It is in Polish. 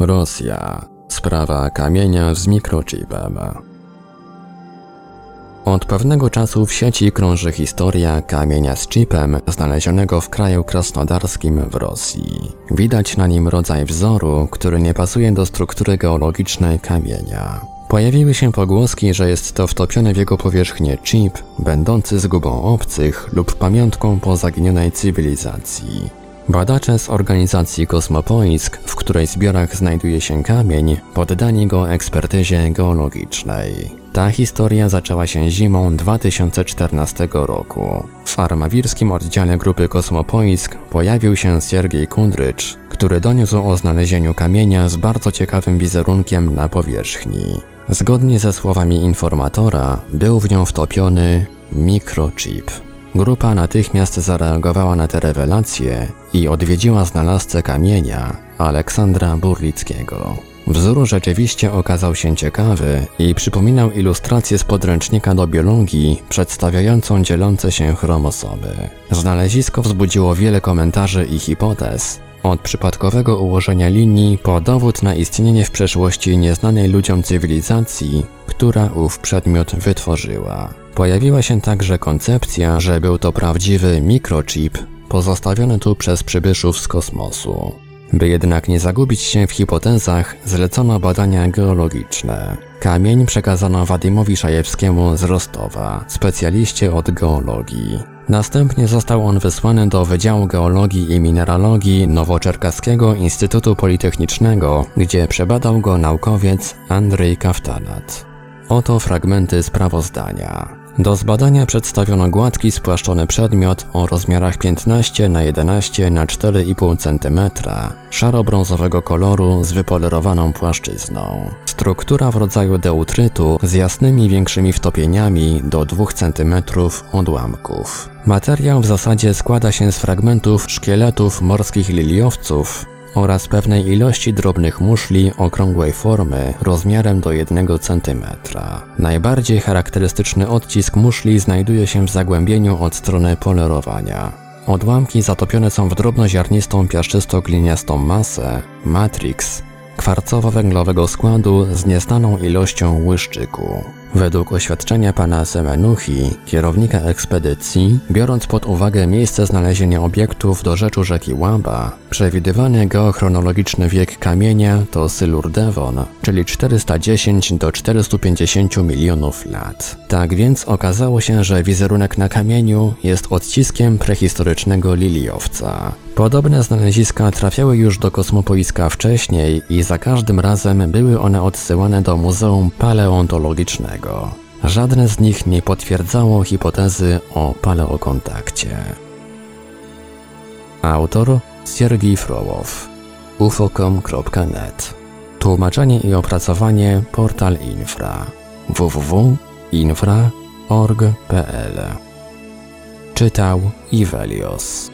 Rosja. Sprawa kamienia z mikrochipem. Od pewnego czasu w sieci krąży historia kamienia z chipem znalezionego w kraju krasnodarskim w Rosji. Widać na nim rodzaj wzoru, który nie pasuje do struktury geologicznej kamienia. Pojawiły się pogłoski, że jest to wtopiony w jego powierzchnię chip, będący zgubą obcych lub pamiątką po zaginionej cywilizacji. Badacze z organizacji Kosmopoisk, w której zbiorach znajduje się kamień, poddani go ekspertyzie geologicznej. Ta historia zaczęła się zimą 2014 roku. W armawirskim oddziale grupy Kosmopoisk pojawił się Siergiej Kundrycz, który doniósł o znalezieniu kamienia z bardzo ciekawym wizerunkiem na powierzchni. Zgodnie ze słowami informatora, był w nią wtopiony mikrochip. Grupa natychmiast zareagowała na te rewelacje i odwiedziła znalazcę kamienia Aleksandra Burlickiego. Wzór rzeczywiście okazał się ciekawy i przypominał ilustrację z podręcznika do biologii przedstawiającą dzielące się chromosomy. Znalezisko wzbudziło wiele komentarzy i hipotez, od przypadkowego ułożenia linii po dowód na istnienie w przeszłości nieznanej ludziom cywilizacji, która ów przedmiot wytworzyła. Pojawiła się także koncepcja, że był to prawdziwy mikrochip pozostawiony tu przez przybyszów z kosmosu. By jednak nie zagubić się w hipotezach, zlecono badania geologiczne. Kamień przekazano Wadimowi Szajewskiemu z Rostowa, specjaliście od geologii. Następnie został on wysłany do Wydziału Geologii i Mineralogii Nowoczerkaskiego Instytutu Politechnicznego, gdzie przebadał go naukowiec Andrzej Kaftanat. Oto fragmenty sprawozdania. Do zbadania przedstawiono gładki spłaszczony przedmiot o rozmiarach 15 na 11 na 4,5 cm, szaro-brązowego koloru z wypolerowaną płaszczyzną. Struktura w rodzaju deutrytu z jasnymi większymi wtopieniami do 2 cm odłamków. Materiał w zasadzie składa się z fragmentów szkieletów morskich liliowców, oraz pewnej ilości drobnych muszli okrągłej formy rozmiarem do 1 cm. Najbardziej charakterystyczny odcisk muszli znajduje się w zagłębieniu od strony polerowania. Odłamki zatopione są w drobnoziarnistą piaszczysto-gliniastą masę, matrix, kwarcowo-węglowego składu z nieznaną ilością łyszczyku. Według oświadczenia pana Semenuchi, kierownika ekspedycji, biorąc pod uwagę miejsce znalezienia obiektów do rzeczu rzeki Łaba, przewidywany geochronologiczny wiek kamienia to Sylur Devon, czyli 410 do 450 milionów lat. Tak więc okazało się, że wizerunek na kamieniu jest odciskiem prehistorycznego liliowca. Podobne znaleziska trafiały już do kosmopoiska wcześniej i za każdym razem były one odsyłane do Muzeum Paleontologicznego. Żadne z nich nie potwierdzało hipotezy o paleokontakcie. Autor Siergiej Frołow ufocom.net Tłumaczenie i opracowanie Portal Infra. www.infra.org.pl Czytał Ivelios